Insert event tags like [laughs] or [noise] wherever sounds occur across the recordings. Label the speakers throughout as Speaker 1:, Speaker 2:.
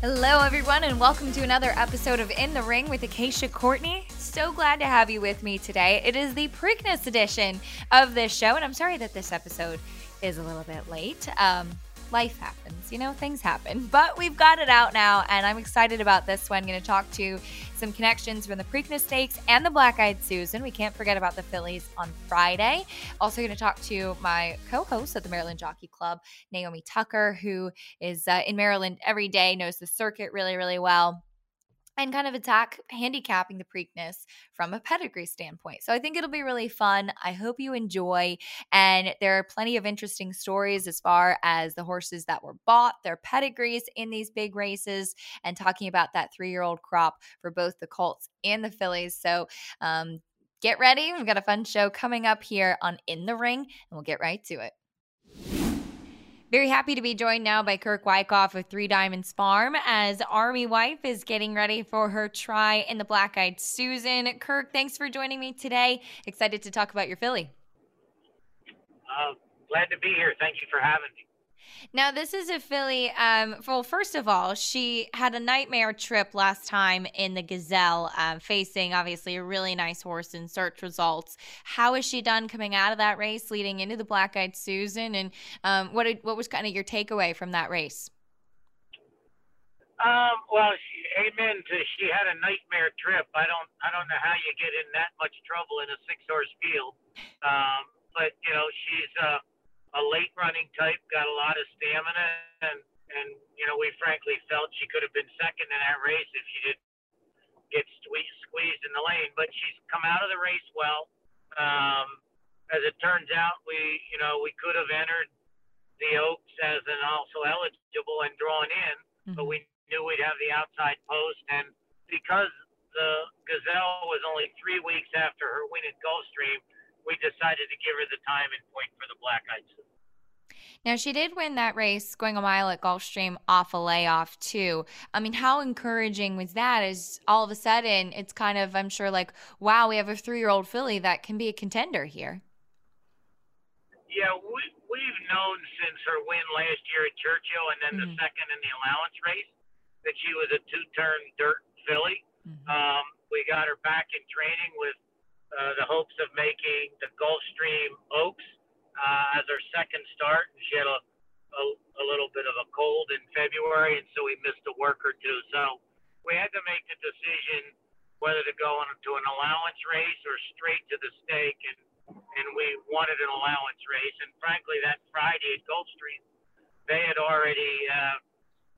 Speaker 1: Hello, everyone, and welcome to another episode of In the Ring with Acacia Courtney. So glad to have you with me today. It is the Preakness edition of this show, and I'm sorry that this episode is a little bit late. Um, life happens, you know, things happen. But we've got it out now, and I'm excited about this one. I'm going to talk to some connections from the Preakness Stakes and the Black Eyed Susan. We can't forget about the fillies on Friday. Also, going to talk to my co host at the Maryland Jockey Club, Naomi Tucker, who is uh, in Maryland every day, knows the circuit really, really well and kind of attack handicapping the Preakness from a pedigree standpoint. So I think it'll be really fun. I hope you enjoy. And there are plenty of interesting stories as far as the horses that were bought, their pedigrees in these big races, and talking about that three year old crop for both the Colts and the fillies. So, um, Get ready. We've got a fun show coming up here on In the Ring, and we'll get right to it. Very happy to be joined now by Kirk Wyckoff of Three Diamonds Farm as Army Wife is getting ready for her try in the Black Eyed Susan. Kirk, thanks for joining me today. Excited to talk about your filly.
Speaker 2: Uh, glad to be here. Thank you for having me.
Speaker 1: Now, this is a filly. Um, well, first of all, she had a nightmare trip last time in the Gazelle, um, facing obviously a really nice horse in search results. How has she done coming out of that race, leading into the Black Eyed Susan? And um, what did, what was kind of your takeaway from that race?
Speaker 2: Um, well, she, amen to she had a nightmare trip. I don't I don't know how you get in that much trouble in a six horse field. Um, but you know she's uh, a late running type, got a lot of stamina, and and you know we frankly felt she could have been second in that race if she didn't get squeezed, squeezed in the lane. But she's come out of the race well. Um, as it turns out, we you know we could have entered the Oaks as an also eligible and drawn in, mm-hmm. but we knew we'd have the outside post, and because the Gazelle was only three weeks after her win at Gulfstream we decided to give her the time and point for the black eyed
Speaker 1: Now she did win that race going a mile at Gulfstream off a layoff too. I mean, how encouraging was that? Is all of a sudden it's kind of I'm sure like wow we have a three year old filly that can be a contender here.
Speaker 2: Yeah, we we've known since her win last year at Churchill and then mm-hmm. the second in the allowance race that she was a two turn dirt filly. Mm-hmm. Um, we got her back in training with uh, the hopes of making the Gulfstream Oaks uh, as her second start. She had a, a, a little bit of a cold in February, and so we missed a work or two. So we had to make the decision whether to go into an allowance race or straight to the stake, and and we wanted an allowance race. And frankly, that Friday at Gulfstream, they had already uh,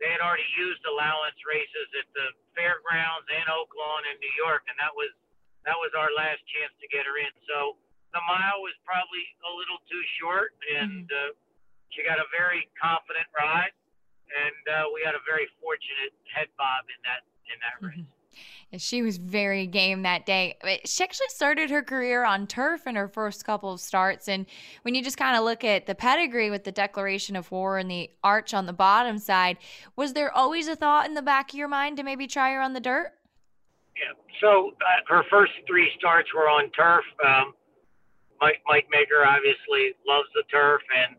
Speaker 2: they had already used allowance races at the fairgrounds and Oaklawn in New York, and that was that was our last chance to get her in. So the mile was probably a little too short, and mm-hmm. uh, she got a very confident ride, and uh, we had a very fortunate head bob in that in that race. Mm-hmm.
Speaker 1: She was very game that day. She actually started her career on turf in her first couple of starts. And when you just kind of look at the pedigree with the declaration of war and the arch on the bottom side, was there always a thought in the back of your mind to maybe try her on the dirt?
Speaker 2: Yeah. So uh, her first three starts were on turf. Um, Mike Mike Maker obviously loves the turf and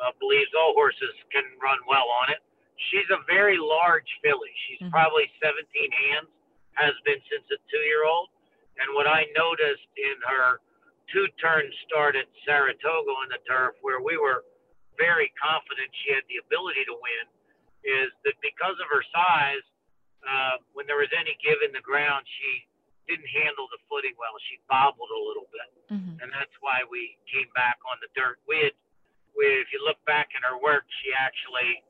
Speaker 2: uh, believes all horses can run well on it. She's a very large filly. She's mm-hmm. probably 17 hands. Has been since a two-year-old. And what I noticed in her two-turn start at Saratoga on the turf, where we were very confident she had the ability to win, is that because of her size uh, when there was any give in the ground, she didn't handle the footing well. She bobbled a little bit, mm-hmm. and that's why we came back on the dirt. We had, we, if you look back in her work, she actually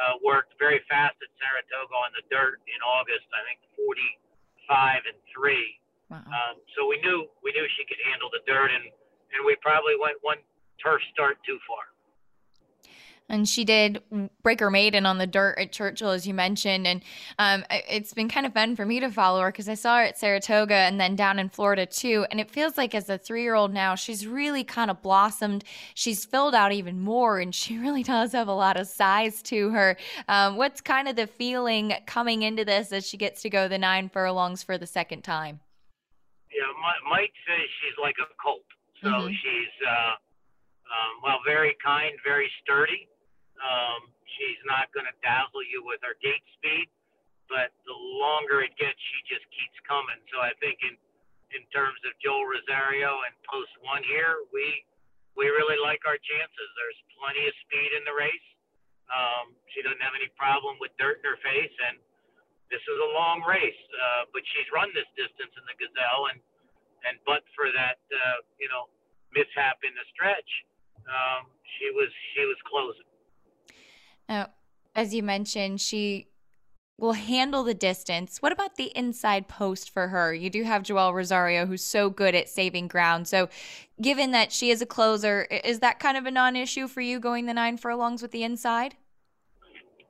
Speaker 2: uh, worked very fast at Saratoga on the dirt in August. I think 45 and three. Wow. Um, so we knew we knew she could handle the dirt, and and we probably went one turf start too far
Speaker 1: and she did Breaker Maiden on the dirt at Churchill, as you mentioned. And um, it's been kind of fun for me to follow her because I saw her at Saratoga and then down in Florida too. And it feels like as a three year old now, she's really kind of blossomed. She's filled out even more, and [laughs] she really does have a lot of size to her. Um, what's kind of the feeling coming into this as she gets to go the nine furlongs for the second time?
Speaker 2: Yeah, Mike says she's like a colt. So mm-hmm. she's, uh, um, well, very kind, very sturdy. Um, she's not going to dazzle you with her gate speed, but the longer it gets, she just keeps coming. So I think in in terms of Joel Rosario and post one here, we we really like our chances. There's plenty of speed in the race. Um, she doesn't have any problem with dirt in her face, and this is a long race. Uh, but she's run this distance in the Gazelle, and and but for that, uh, you know, mishap in the stretch, um, she was she was closing.
Speaker 1: Now, as you mentioned, she will handle the distance. What about the inside post for her? You do have Joel Rosario, who's so good at saving ground. So, given that she is a closer, is that kind of a non-issue for you going the nine furlongs with the inside?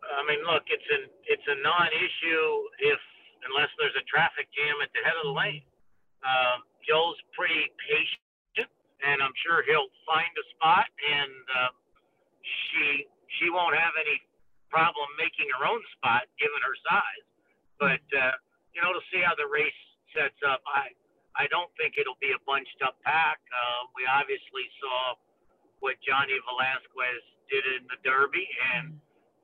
Speaker 2: I mean, look, it's an it's a non-issue if unless there's a traffic jam at the head of the lane. Um, Joel's pretty patient, and I'm sure he'll find a spot, and uh, she she won't have any problem making her own spot given her size. But uh, you know, to see how the race sets up, I I don't think it'll be a bunched up pack. Uh, we obviously saw what Johnny Velazquez did in the Derby, and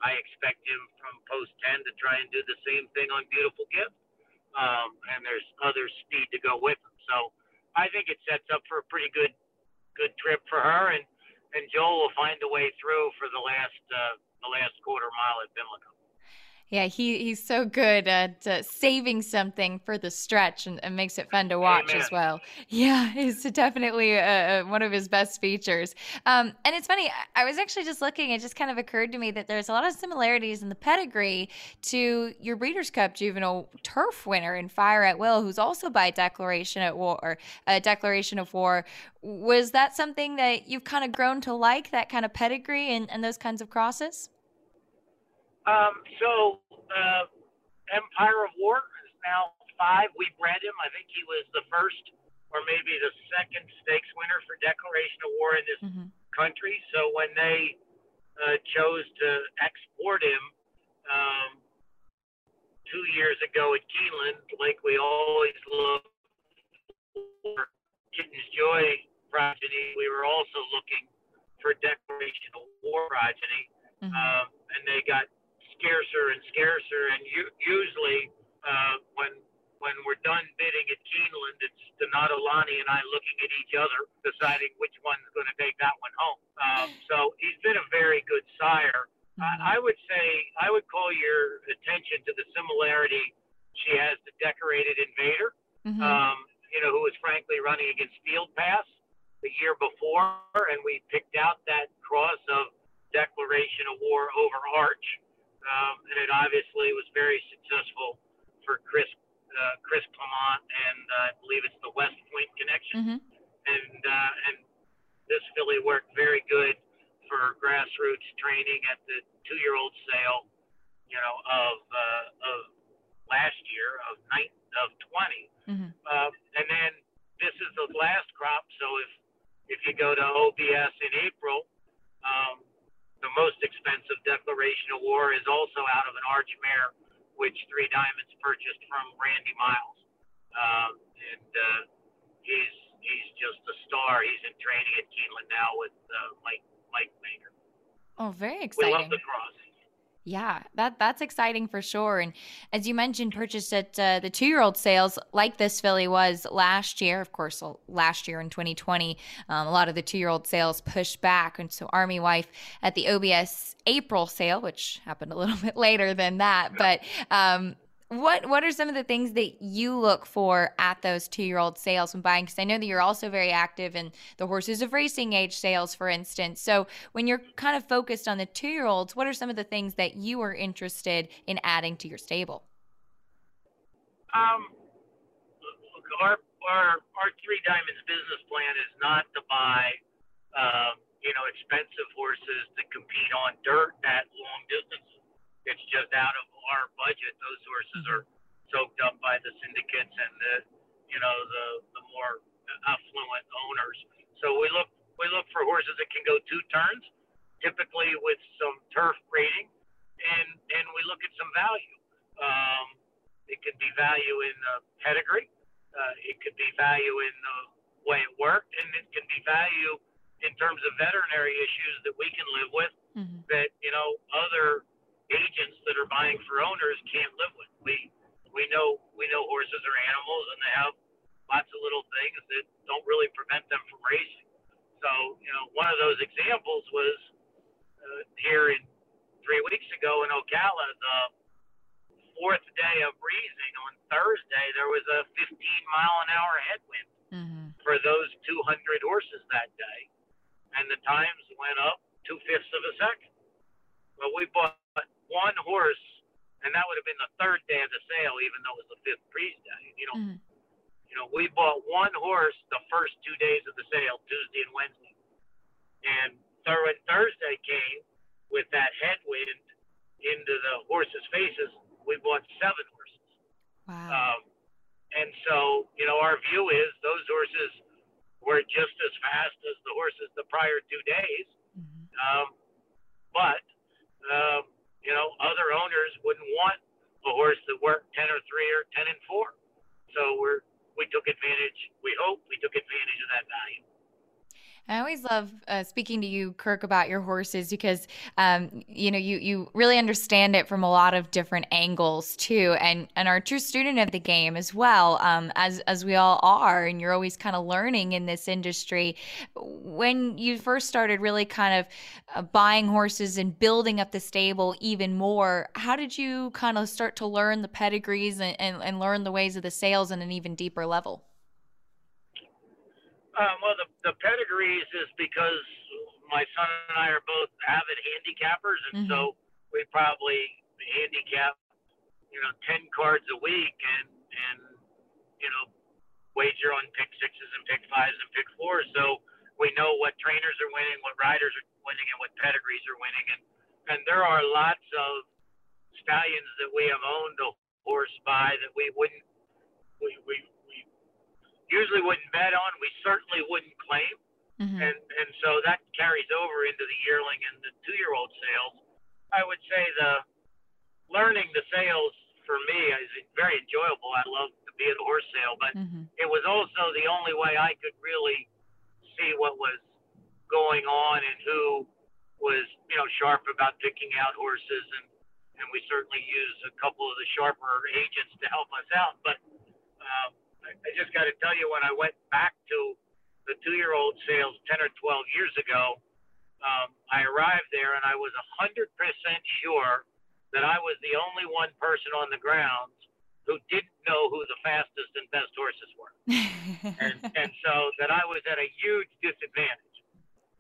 Speaker 2: I expect him from post 10 to try and do the same thing on Beautiful Gift. Um, and there's other speed to go with him. So I think it sets up for a pretty good good trip for her, and and Joel will find a way through for the last uh, the last quarter mile at Pimlico.
Speaker 1: Yeah, he, he's so good at uh, saving something for the stretch and, and makes it fun to watch
Speaker 2: Amen.
Speaker 1: as well. Yeah, [laughs] it's definitely uh, one of his best features. Um, and it's funny, I was actually just looking, it just kind of occurred to me that there's a lot of similarities in the pedigree to your Breeders' Cup juvenile turf winner in Fire at Will, who's also by declaration at war, or a declaration of war. Was that something that you've kind of grown to like, that kind of pedigree and, and those kinds of crosses?
Speaker 2: Um, so uh, Empire of War is now five. We bred him. I think he was the first or maybe the second stakes winner for Declaration of War in this mm-hmm. country. So when they uh, chose to export him um, two years ago at Keeneland, like we always look for Kitten's Joy progeny, we were also looking for Declaration of War progeny. Mm-hmm. Um, and they got scarcer and scarcer. And u- usually, uh, when when we're done bidding at Keeneland, it's Donato Lanni and I looking at each other, deciding which one's going to take that one home. Um, so he's been a very good sire. Mm-hmm. I, I would say I would call your attention to the similarity she has to Decorated Invader. Mm-hmm. Um, you know, who was frankly running against Field Pass the year before, and we picked out that cross of Declaration of War over Arch um, and it obviously was very successful for Chris uh, Chris Clement, and uh, I believe it's the West Point connection. Mm-hmm. And uh, and this filly worked very good for grassroots training at the two-year-old sale, you know, of uh, of last year of nine of 20. Mm-hmm. Uh, and then this is the last crop, so if if you go to OBS in April, um, the most expensive declaration of war is also out of an arch mare, which Three Diamonds purchased from Randy Miles. Um, and uh, he's he's just a star. He's in training at Keeneland now with uh, Mike Mike Maker.
Speaker 1: Oh, very exciting.
Speaker 2: We love the cross.
Speaker 1: Yeah, that that's exciting for sure. And as you mentioned, purchased at uh, the two year old sales, like this filly was last year. Of course, last year in 2020, um, a lot of the two year old sales pushed back, and so Army Wife at the OBS April sale, which happened a little [laughs] bit later than that, but um, what what are some of the things that you look for at those two year old sales when buying? Because I know that you're also very active in the horses of racing age sales, for instance. So when you're kind of focused on the two year olds, what are some of the things that you are interested in adding to your stable?
Speaker 2: Um, look, our our our three diamonds business plan is not to buy, um, you know, expensive horses to compete on dirt at long distances. It's just out of our budget, those horses are soaked up by the syndicates and the, you know, the, the more affluent owners. So we look we look for horses that can go two turns, typically with some turf rating, and and we look at some value. Um, it could be value in the pedigree. Uh, it could be value in the way it worked, and it can be value in terms of veterinary issues that we can live with mm-hmm. that you know other agents that are buying for owners can't live with. We we know we know horses are animals and they have lots of little things that don't really prevent them from racing. So you know one of those examples was uh, here in three weeks ago in Ocala, the fourth day of breezing on Thursday, there was a 15 mile an hour headwind mm-hmm. for those 200 horses that day, and the times went up two fifths of a second. Well, we bought one horse, and that would have been the third day of the sale, even though it was the fifth priest day. You know, mm-hmm. you know, we bought one horse the first two days of the sale, Tuesday and Wednesday, and when Thursday came with that headwind into the horses' faces, we bought seven horses.
Speaker 1: Wow.
Speaker 2: Um, and so, you know, our view is those horses were just as fast as the horses the prior two days. Mm-hmm. Um, but, um, you know, other owners wouldn't want a horse that worked 10 or 3 or 10 and 4. So we're, we took advantage, we hope we took advantage of that value.
Speaker 1: I always love uh, speaking to you, Kirk, about your horses because um, you know you you really understand it from a lot of different angles too, and and are a true student of the game as well, um, as as we all are, and you're always kind of learning in this industry. When you first started really kind of uh, buying horses and building up the stable even more, how did you kind of start to learn the pedigrees and, and, and learn the ways of the sales on an even deeper level?
Speaker 2: Um, well, the, the pedigrees is because my son and I are both avid handicappers, and mm-hmm. so we probably handicap, you know, ten cards a week, and and you know, wager on pick sixes and pick fives and pick fours. So we know what trainers are winning, what riders are winning, and what pedigrees are winning, and and there are lots of stallions that we have owned a horse by that we wouldn't we, we usually wouldn't bet on. We certainly wouldn't claim. Mm-hmm. And and so that carries over into the yearling and the two year old sales. I would say the learning the sales for me is very enjoyable. I love to be at a horse sale, but mm-hmm. it was also the only way I could really see what was going on and who was you know sharp about picking out horses and and we certainly use a couple of the sharper agents to help us out. But um, I just got to tell you, when I went back to the two-year-old sales 10 or 12 years ago, um, I arrived there and I was 100% sure that I was the only one person on the grounds who didn't know who the fastest and best horses were. [laughs] and, and so that I was at a huge disadvantage.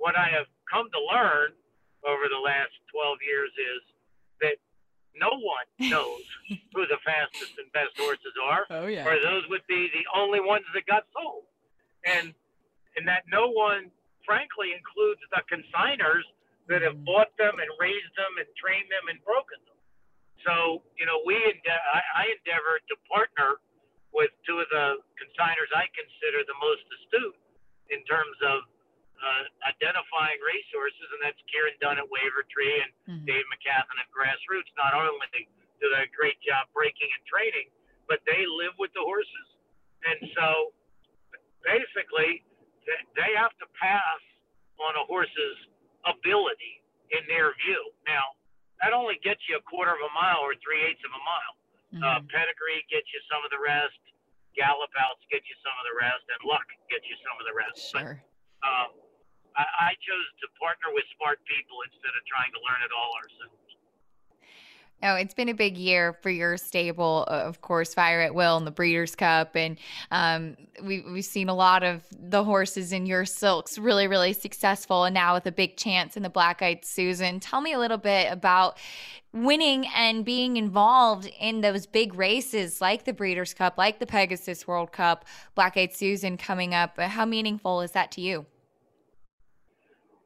Speaker 2: What I have come to learn over the last 12 years is no one knows [laughs] who the fastest and best horses are.
Speaker 1: Oh yeah.
Speaker 2: Or those would be the only ones that got sold. And and that no one frankly includes the consigners that have mm-hmm. bought them and raised them and trained them and broken them. So, you know, we ende- I, I endeavored to partner with two of the consigners I consider the most astute in terms of uh, identifying racehorses, and that's Ciaran Dunne at Wavertree and mm-hmm. Dave McKathan at Grassroots. Not only do they a great job breaking and training, but they live with the horses, and so basically they have to pass on a horse's ability in their view. Now, that only gets you a quarter of a mile or three eighths of a mile. Mm-hmm. Uh, pedigree gets you some of the rest. Gallop outs get you some of the rest, and luck gets you some of the rest.
Speaker 1: Sure.
Speaker 2: But, um, I, I chose to partner with smart people instead of trying to learn it all ourselves.
Speaker 1: Oh, it's been a big year for your stable, of course, Fire at Will and the Breeders' Cup, and um, we, we've seen a lot of the horses in your silks really, really successful, and now with a big chance in the Black Eyed Susan. Tell me a little bit about winning and being involved in those big races like the Breeders' Cup, like the Pegasus World Cup, Black Eyed Susan coming up. How meaningful is that to you?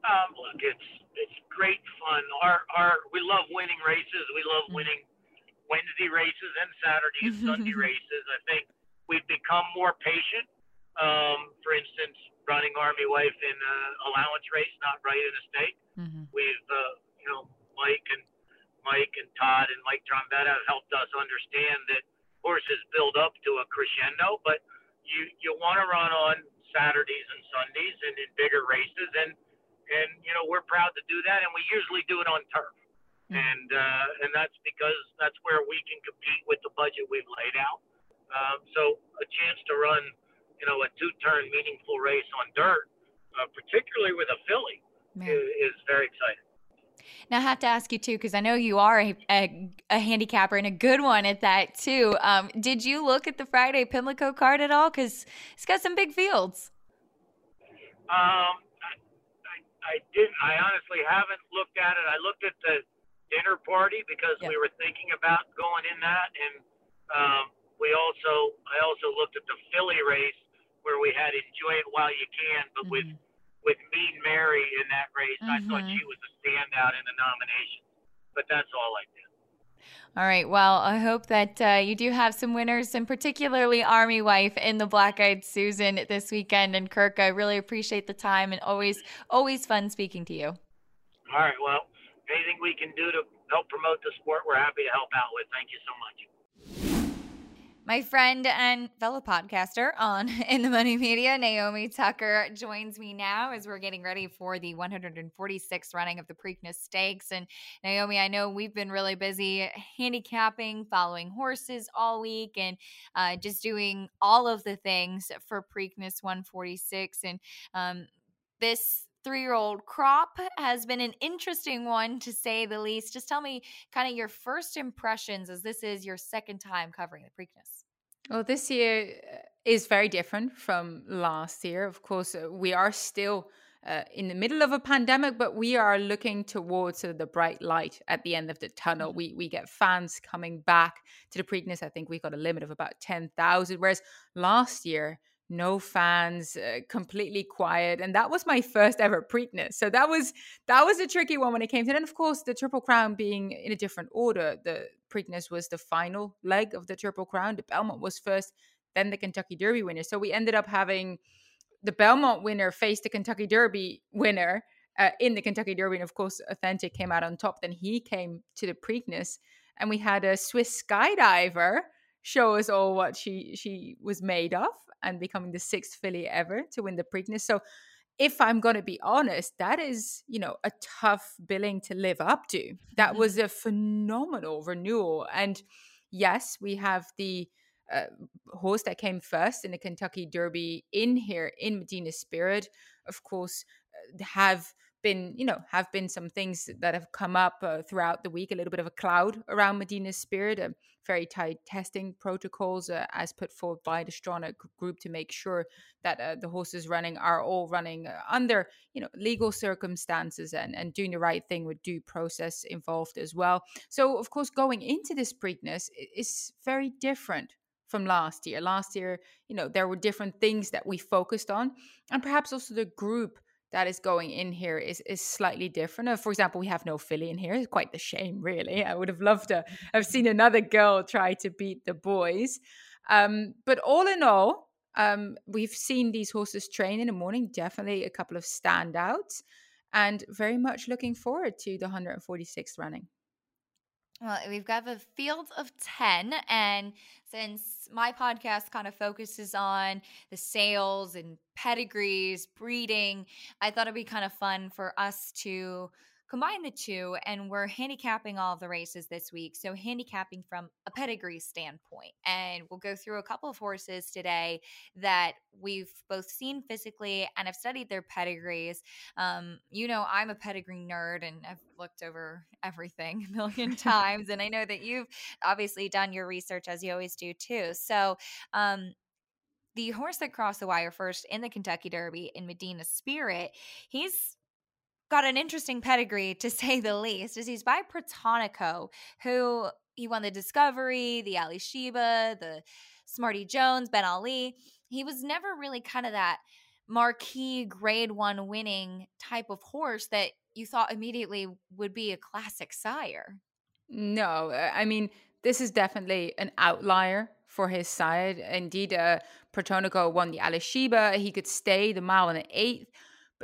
Speaker 2: Um, look, it's it's great fun. Our our we love winning races. We love mm-hmm. winning Wednesday races and Saturday and Sunday races. I think we've become more patient. Um, for instance, running Army Wife in an allowance race, not right in a stake. Mm-hmm. We've uh, you know Mike and Mike and Todd and Mike Trombetta have helped us understand that horses build up to a crescendo, but you you want to run on Saturdays and Sundays and in bigger races and and you know we're proud to do that, and we usually do it on turf, mm-hmm. and uh, and that's because that's where we can compete with the budget we've laid out. Um, so a chance to run, you know, a two-turn meaningful race on dirt, uh, particularly with a filly, is, is very exciting.
Speaker 1: Now I have to ask you too, because I know you are a, a, a, handicapper and a good one at that too. Um, did you look at the Friday Pimlico card at all? Because it's got some big fields.
Speaker 2: Um, I, didn't. I honestly haven't looked at it. I looked at the dinner party because yep. we were thinking about going in that, and um, we also I also looked at the filly race where we had enjoy it while you can, but mm-hmm. with with Mean Mary in that race. Mm-hmm. I thought mm-hmm. she was a standout in the nomination. But that's all I did.
Speaker 1: All right. Well, I hope that uh, you do have some winners, and particularly Army Wife in the Black Eyed Susan this weekend. And Kirk, I really appreciate the time and always, always fun speaking to you.
Speaker 2: All right. Well, anything we can do to help promote the sport, we're happy to help out with. Thank you so much.
Speaker 1: My friend and fellow podcaster on [laughs] In the Money Media, Naomi Tucker, joins me now as we're getting ready for the 146th running of the Preakness Stakes. And Naomi, I know we've been really busy handicapping, following horses all week, and uh, just doing all of the things for Preakness 146. And um, this three year old crop has been an interesting one to say the least. Just tell me kind of your first impressions as this is your second time covering the Preakness.
Speaker 3: Well, this year uh, is very different from last year. Of course, uh, we are still uh, in the middle of a pandemic, but we are looking towards uh, the bright light at the end of the tunnel. Mm-hmm. We we get fans coming back to the Preakness. I think we've got a limit of about ten thousand, whereas last year no fans, uh, completely quiet, and that was my first ever Preakness. So that was that was a tricky one when it came to. And of course, the Triple Crown being in a different order. The Preakness was the final leg of the Triple Crown. The Belmont was first, then the Kentucky Derby winner. So we ended up having the Belmont winner face the Kentucky Derby winner uh, in the Kentucky Derby, and of course, Authentic came out on top. Then he came to the Preakness, and we had a Swiss skydiver show us all what she she was made of and becoming the sixth filly ever to win the Preakness. So if I'm going to be honest, that is, you know, a tough billing to live up to. That mm-hmm. was a phenomenal renewal. And yes, we have the uh, horse that came first in the Kentucky Derby in here in Medina Spirit. Of course, uh, have been, you know, have been some things that have come up uh, throughout the week. A little bit of a cloud around Medina Spirit, uh, very tight testing protocols uh, as put forward by the Stronach group to make sure that uh, the horses running are all running uh, under, you know, legal circumstances and and doing the right thing with due process involved as well. So, of course, going into this Preakness is very different from last year. Last year, you know, there were different things that we focused on, and perhaps also the group that is going in here is is slightly different. Uh, for example, we have no filly in here. It's quite the shame, really. I would have loved to have seen another girl try to beat the boys. Um, but all in all, um, we've seen these horses train in the morning. Definitely a couple of standouts, and very much looking forward to the 146th running.
Speaker 1: Well, we've got a field of 10. And since my podcast kind of focuses on the sales and pedigrees, breeding, I thought it'd be kind of fun for us to combine the two and we're handicapping all of the races this week so handicapping from a pedigree standpoint and we'll go through a couple of horses today that we've both seen physically and have studied their pedigrees. Um, you know i'm a pedigree nerd and i've looked over everything [laughs] a million [laughs] times and i know that you've obviously done your research as you always do too. So um, the horse that crossed the wire first in the Kentucky Derby in Medina Spirit, he's got an interesting pedigree to say the least. Is he's by Protonico, who he won the Discovery, the Alysheba, the Smarty Jones, Ben Ali. He was never really kind of that marquee grade one winning type of horse that you thought immediately would be a classic sire.
Speaker 3: No, uh, I mean, this is definitely an outlier for his side. Indeed, uh, Protonico won the Alysheba. He could stay the mile and the eighth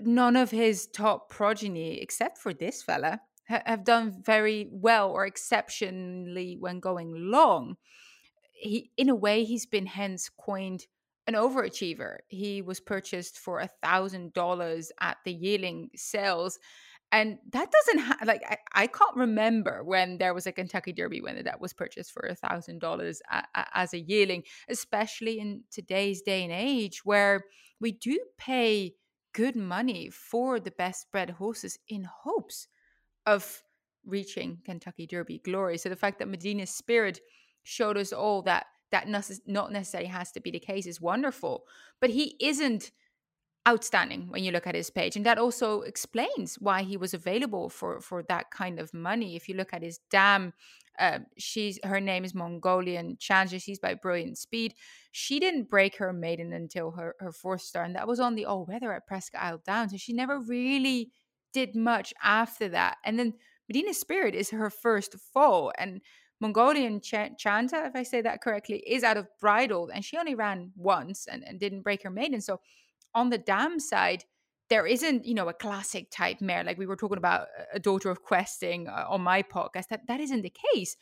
Speaker 3: none of his top progeny, except for this fella, ha- have done very well or exceptionally when going long. He, in a way, he's been hence coined an overachiever. He was purchased for a thousand dollars at the yearling sales. And that doesn't ha- like I, I can't remember when there was a Kentucky Derby winner that was purchased for a thousand dollars as a yearling, especially in today's day and age where we do pay good money for the best bred horses in hopes of reaching Kentucky Derby glory. So the fact that Medina Spirit showed us all that that not necessarily has to be the case is wonderful, but he isn't outstanding when you look at his page. And that also explains why he was available for for that kind of money. If you look at his dam uh, she's her name is Mongolian Changa she's by brilliant speed. She didn't break her maiden until her her fourth star and that was on the all weather at Presque Isle down. So she never really did much after that. And then medina spirit is her first foal and Mongolian Ch- Chanta, if I say that correctly, is out of bridle and she only ran once and, and didn't break her maiden. So on the dam side, there isn't, you know, a classic type mare like we were talking about a daughter of questing uh, on my podcast. That that isn't the case,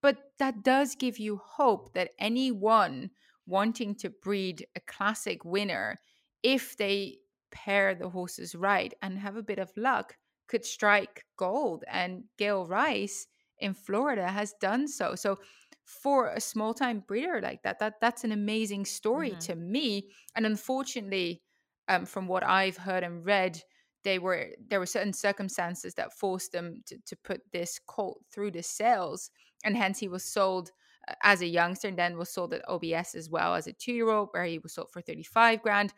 Speaker 3: but that does give you hope that anyone wanting to breed a classic winner, if they pair the horses right and have a bit of luck, could strike gold. And Gail Rice in Florida has done so. So for a small time breeder like that that that's an amazing story mm-hmm. to me. And unfortunately um, from what i've heard and read they were there were certain circumstances that forced them to, to put this colt through the sales. And hence he was sold uh, as a youngster and then was sold at obs as well as a two-year-old where he was sold for 35 grand.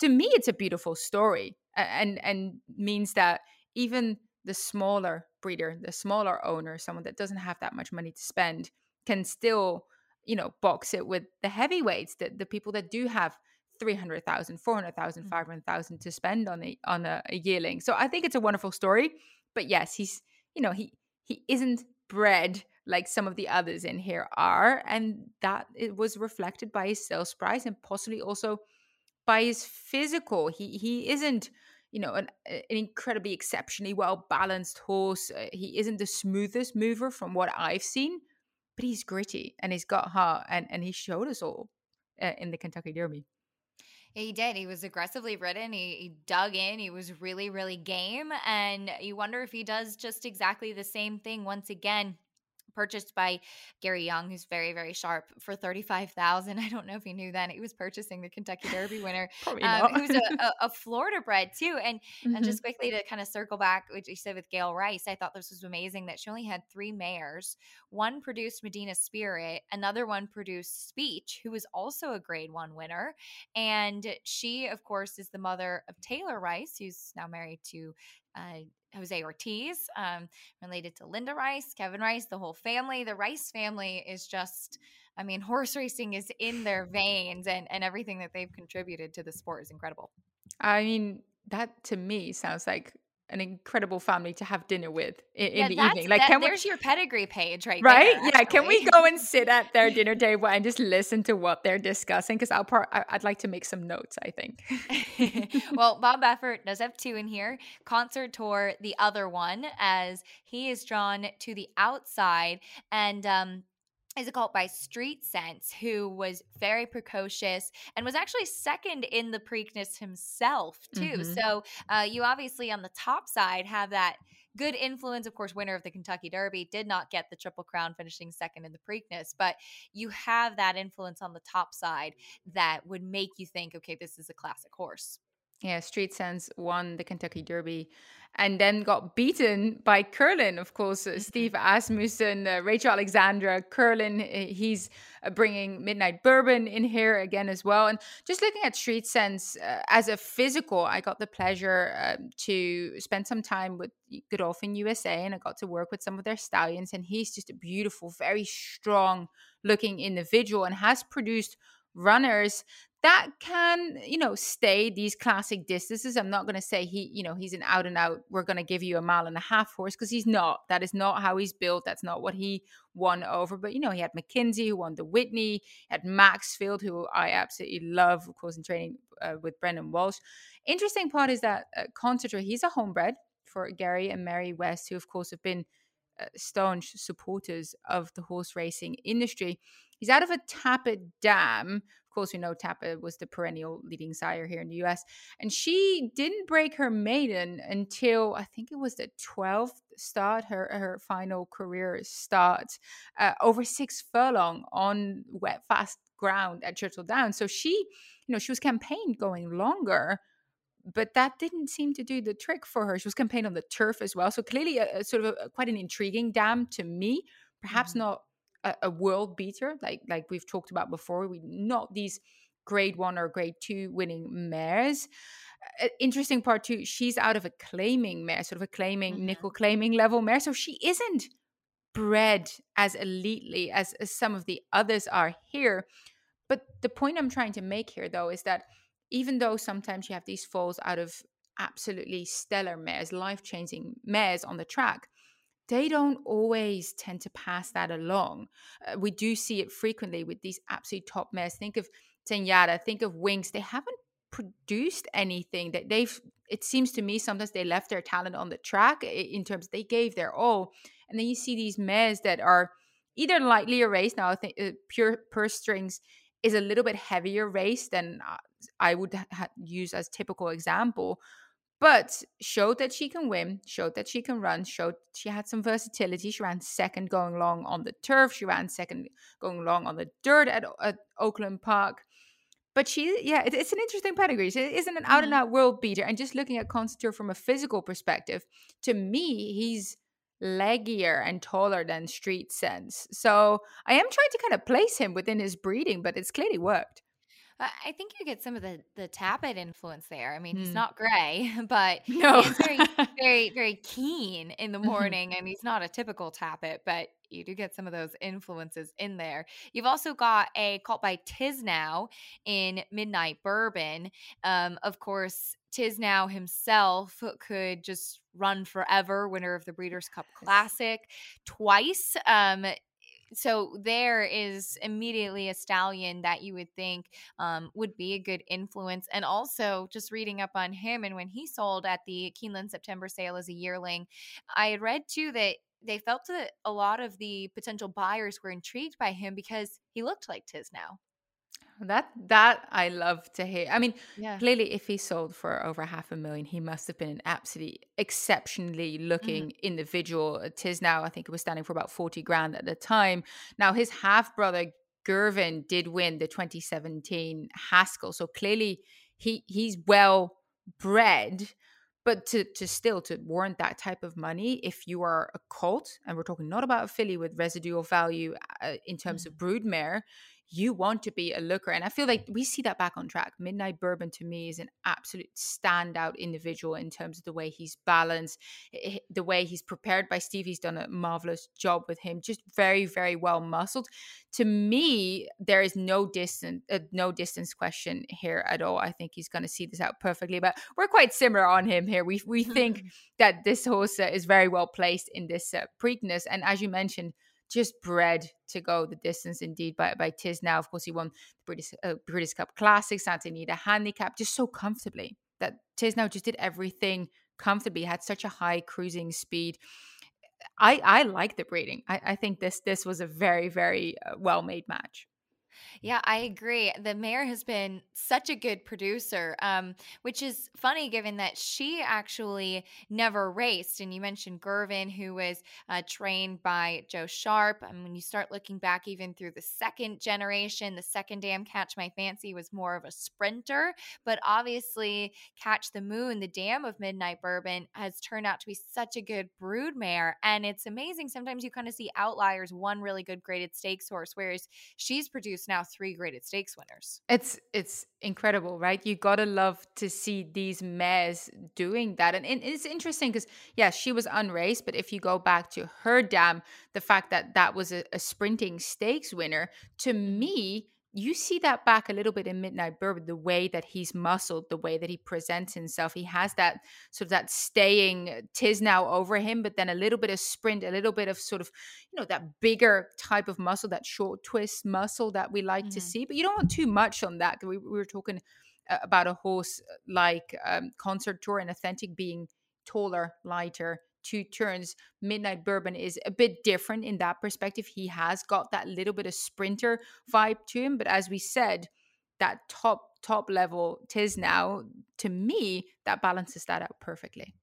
Speaker 3: To me it's a beautiful story and and means that even the smaller breeder the smaller owner someone that doesn't have that much money to spend can still you know box it with the heavyweights that the people that do have 300,000 400,000 mm. 500,000 to spend on a on a, a yearling. So i think it's a wonderful story but yes he's you know he he isn't bred like some of the others in here are and that it was reflected by his sales price and possibly also by his physical. He he isn't you know an, an incredibly exceptionally well balanced horse. Uh, he isn't the smoothest mover from what i've seen but he's gritty and he's got heart and, and he showed us all uh, in the Kentucky Derby.
Speaker 1: He did. He was aggressively ridden. He, he, dug in. He was really, really game. And you wonder if he does just exactly the same thing once again purchased by Gary Young, who's very, very sharp for 35000 [laughs] I don't know if he knew then. He was purchasing the Kentucky Derby winner, [laughs] um, who's a, [laughs] a, a, Florida bred too. And, mm-hmm. and just quickly to kind of circle back, which you said with Gail Rice, I thought this was amazing that she only had three mares. One produced Medina Spirit, another one produced Speech, who was also a grade one winner. And she, of course, is the mother of Taylor Rice, who's now married to uh, Jose Ortiz, um, related to Linda Rice, Kevin Rice, the whole family. The Rice family is just, I mean, [laughs] horse racing is in their veins, and and everything that they've contributed to the sport is incredible.
Speaker 3: I mean, that to me sounds like an incredible family to have dinner with in,
Speaker 1: yeah,
Speaker 3: in the evening.
Speaker 1: Like, that, can there's we, your pedigree page right
Speaker 3: right?
Speaker 1: There,
Speaker 3: yeah, can we go and sit at their [laughs] dinner table and just listen to what they're discussing? Because I'll part, I'd like to make some notes. I think. [laughs]
Speaker 1: well, Bob Baffert does have two in here. Concert tour, the other one, as he is drawn to the outside and um is a cult by Street Sense, who was very precocious and was actually second in the Preakness himself, too. Mm-hmm. So uh, you obviously on the top side have that good influence. Of course, winner of the Kentucky Derby did not get the Triple Crown, finishing second in the Preakness, but you have that influence on the top side that would make you think, okay, this is a classic horse.
Speaker 3: Yeah, Street Sense won the Kentucky Derby and then got beaten by Curlin, of course. Uh, Steve Asmussen, uh, Rachel Alexandra, Curlin, uh, he's uh, bringing Midnight Bourbon in here again as well. And just looking at Street Sense uh, as a physical, I got the pleasure to spend some time with Godolphin USA and I got to work with some of their stallions. And he's just a beautiful, very strong looking individual and has produced runners that can you know stay these classic distances. I'm not going to say he you know he's an out and out we're going to give you a mile and a half horse because he's not. That is not how he's built. That's not what he won over. But you know he had McKinzie who won the whitney had maxfield who i absolutely love of course in training uh, with brendan walsh. Interesting part is that uh, Concert Tour, he's a homebred for gary and mary west who of course have been uh, staunch supporters of the horse racing industry. He's out of a Tapit dam. Of course, we know Tapit was the perennial leading sire here in the US. And she didn't break her maiden until I think it was the 12th start, her, her final career start, uh, over six furlong on wet, fast ground at Churchill Downs. So she, you know, she was campaigned going longer but that didn't seem to do the trick for her. She was campaigned on the turf as well, so clearly a, a sort of a, quite an intriguing dam to me. Perhaps mm-hmm. not a, a, world beater like like we've talked about before. We not these grade one or grade two winning mares. Uh, interesting part too. She's out of a claiming mare, sort of a claiming mm-hmm. nickel claiming level mare, so she isn't bred as elitely as, as some of the others are here. But the point I'm trying to make here, though, is that even though sometimes you have these falls out of absolutely stellar mares, life changing mares on the track, they don't always tend to pass that along. Uh, we do see it frequently with these absolute top mares. Think of Zenyatta, think of Winx. They haven't produced anything that they've it seems to me sometimes they left their talent on the track in terms they gave their all and then you see these mares that are either lightly raced now i think uh, pure purse strings is a little bit heavier race than uh, I would ha- use as typical example, but showed that she can win, showed that she can run, showed she had some versatility. She ran second going long on the turf, she ran second going long on the dirt at, at Oaklawn Park. But she, yeah, it, it's an interesting pedigree. She isn't an out and mm-hmm. out world beater. And just looking at Concert Tour from a physical perspective, to me, he's leggier and taller than Street Sense. So I am trying to kind of place him within his breeding, but it's clearly worked.
Speaker 1: I think you get some of the the Tapit influence there. I mean, mm. he's not gray, [laughs] but [laughs]
Speaker 3: no.
Speaker 1: he's very, [laughs] very, very keen in the mm-hmm. morning, and he's not a typical Tapit, but you do get some of those influences in there. You've also got a cult by Tiznow in Midnight Bourbon. Um, of course, Tiznow himself could just run forever, winner of the Breeders' Cup Classic twice. Um, so there is immediately a stallion that you would think um, would be a good influence. And also, just reading up on him and when he sold at the Keeneland September sale as a yearling, I had read too that they felt that a lot of the potential buyers were intrigued by him because he looked like Tiznow.
Speaker 3: That that I love to hear. I mean, yeah. clearly, if he sold for over half a million, he must have been an absolutely exceptionally looking mm-hmm. individual. Tiznow, I think it was standing for about forty grand at the time. Now, his half brother Girvin did win the 2017 Haskell, so clearly he he's well bred but to to still to warrant that type of money if you are a cult and we're talking not about a filly with residual value uh, in terms mm-hmm. of broodmare you want to be a looker. And I feel like we see that back on track. Midnight Bourbon to me is an absolute standout individual in terms of the way he's balanced, the way he's prepared by Steve. He's done a marvelous job with him, just very, very well muscled. To me, there is no distance, uh, no distance question here at all. I think he's going to see this out perfectly. But we're quite similar on him here. We we think [laughs] that this horse uh, is very well placed in this uh, Preakness, and as you mentioned just bred to go the distance indeed by, by Tiznow. Of course, he won the British, uh, British Cup Classic, Santa Anita Handicap, just so comfortably that Tiznow just did everything comfortably, had such a high cruising speed. I, I like the breeding. I, I think this this was a very, very uh, well made match.
Speaker 1: Yeah, I agree. The mare has been such a good producer, um, which is funny given that she actually never raced. And you mentioned Girvin, who was uh, trained by Joe Sharp. And when you start looking back even through the second generation, the second dam Catch My Fancy was more of a sprinter. But obviously, Catch the Moon, the dam of Midnight Bourbon, has turned out to be such a good brood mare. And it's amazing. Sometimes you kind of see outliers, one really good graded stakes horse, whereas she's produced now three graded stakes winners.
Speaker 3: It's it's incredible, right? You gotta love to see these mares doing that, and, it's interesting because yeah, she was unraced, but if you go back to her dam, the fact that that was a, a sprinting stakes winner to me you see that back a little bit in Midnight Bourbon, the way that he's muscled, the way that he presents himself. He has that sort of that staying Tiznow over him, but then a little bit of sprint, a little bit of sort of, you know, that bigger type of muscle, that short twist muscle that we like mm-hmm. to see. But you don't want too much on that. We, we were talking uh, about a horse uh, like um, Concert Tour and Authentic being taller, lighter, two turns. Midnight Bourbon is a bit different in that perspective. He has got that little bit of sprinter vibe to him, but as we said, that top top level Tiznow to me that balances that out perfectly.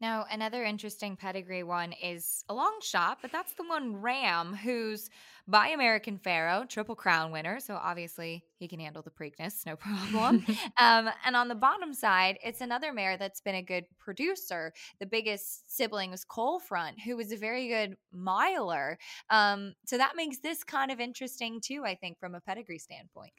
Speaker 1: Now, another interesting pedigree one is a long shot, but that's the one Ram, who's by American Pharoah, Triple Crown winner. So obviously he can handle the Preakness, no [laughs] problem. um, and on the bottom side, it's another mare that's been a good producer. The biggest sibling was Coal Front, who was a very good miler. Um, so that makes this kind of interesting too, I think, from a pedigree standpoint.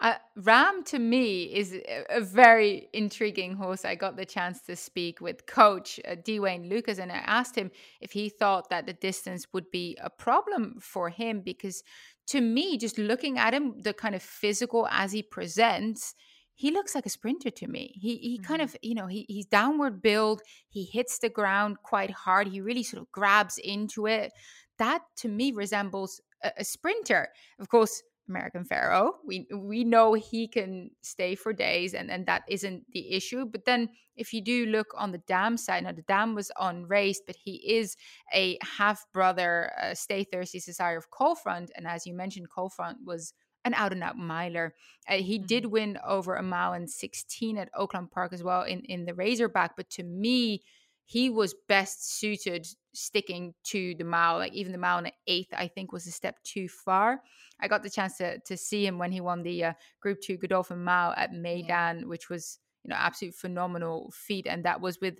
Speaker 3: Uh, Ram to me is a very intriguing horse. I got the chance to speak with coach uh, D. Wayne Lukas, and I asked him if he thought that the distance would be a problem for him because to me, just looking at him, the kind of physical as he presents, he looks like a sprinter to me. He he mm-hmm. kind of, you know, he he's downward build, he hits the ground quite hard, he really sort of grabs into it. That to me resembles a, a sprinter. Of course, American Pharoah. We we know he can stay for days, and and that isn't the issue. But then, if you do look on the dam side, now the dam was unraced, but he is a half brother, uh, Stay Thirsty Desire of Coal Front, and as you mentioned, Coal Front was an out and out miler. Uh, he mm-hmm. did win over a mile and 16 at Oaklawn Park as well in in the Razorback, but to me he was best suited sticking to the mile. Like even the mile in the eighth, I think, was a step too far. I got the chance to to see him when he won the uh, Group Two Godolphin Mile at Meydan, yeah. which was you know absolute phenomenal feat, and that was with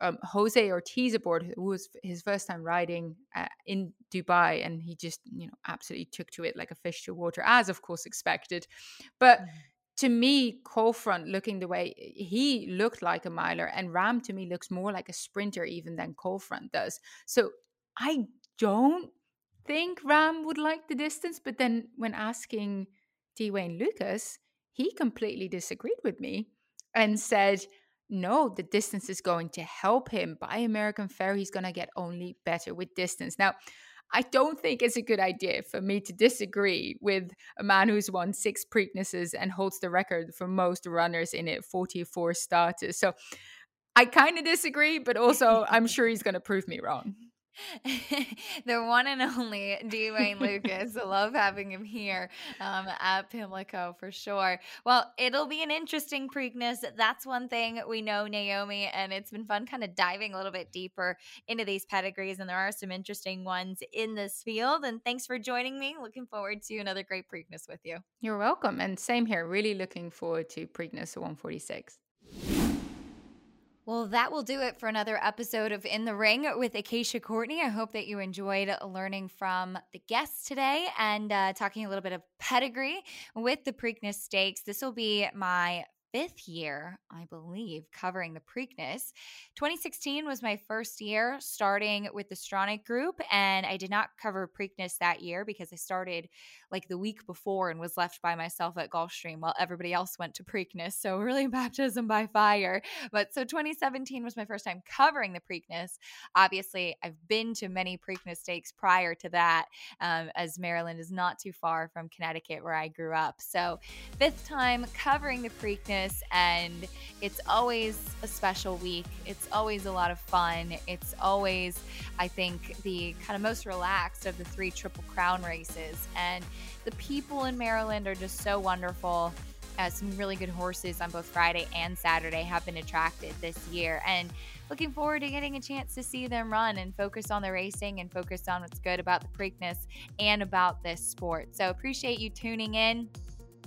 Speaker 3: um, Jose Ortiz aboard, who was his first time riding uh, in Dubai, and he just you know absolutely took to it like a fish to water, as of course expected. But mm-hmm to me, Coal Front looking the way eh, he looked like a miler, and Ram to me looks more like a sprinter even than Coal Front does. So I don't think Ram would like the distance, but then when asking D. Wayne Lukas, he completely disagreed with me and said, no, the distance is going to help him. By American Pharoah, he's going to get only better with distance. Now, I don't think it's a good idea for me to disagree with a man who's won six Preaknesses and holds the record for most runners in it, 44 starters. So I kind of disagree, but also I'm sure he's going to prove me wrong. [laughs]
Speaker 1: the one and only D. Wayne Lukas. I love having him here um, at Pimlico for sure. Well, it'll be an interesting Preakness. That's one thing we know, Naomi, and it's been fun kind of diving a little bit deeper into these pedigrees. And there are some interesting ones in this field. And thanks for joining me. Looking forward to another great Preakness with you.
Speaker 3: You're welcome. And same here. Really looking forward to Preakness 146.
Speaker 1: Well, that will do it for another episode of In the Ring with Acacia Courtney. I hope that you enjoyed learning from the guests today and uh, talking a little bit of pedigree with the Preakness Stakes. This will be my fifth year, I believe, covering the Preakness. 2016 was my first year starting with the Stronach Group, and I did not cover Preakness that year because I started like the week before and was left by myself at Gulfstream while everybody else went to Preakness. So really [laughs] baptism by fire. But so 2017 was my first time covering the Preakness. Obviously, I've been to many Preakness stakes prior to that, um, as Maryland is not too far from Connecticut where I grew up. So fifth time covering the Preakness and it's always a special week. It's always a lot of fun. It's always, I think, the kind of most relaxed of the three Triple Crown races. And the people in Maryland are just so wonderful. Uh, some really good horses on both Friday and Saturday have been attracted this year. And looking forward to getting a chance to see them run and focus on the racing and focus on what's good about the Preakness and about this sport. So appreciate you tuning in.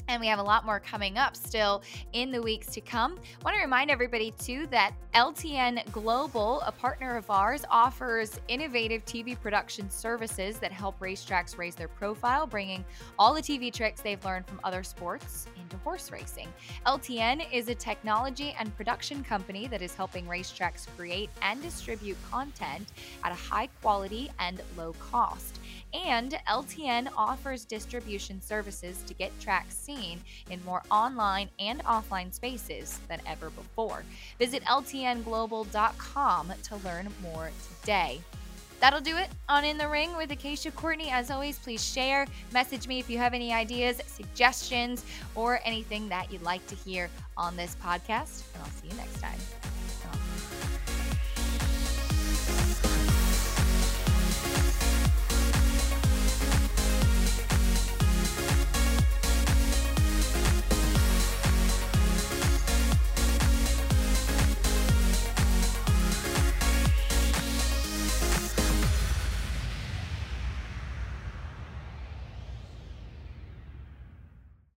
Speaker 1: And we have a lot more coming up still in the weeks to come. I want to remind everybody, too, that LTN Global, a partner of ours, offers innovative TV production services that help racetracks raise their profile, bringing all the TV tricks they've learned from other sports into horse racing. LTN is a technology and production company that is helping racetracks create and distribute content at a high quality and low cost. And LTN offers distribution services to get tracks seen in more online and offline spaces than ever before. Visit LTNglobal.com to learn more today. That'll do it on In the Ring with Acacia Courtney. As always, please share, message me if you have any ideas, suggestions, or anything that you'd like to hear on this podcast. And I'll see you next time.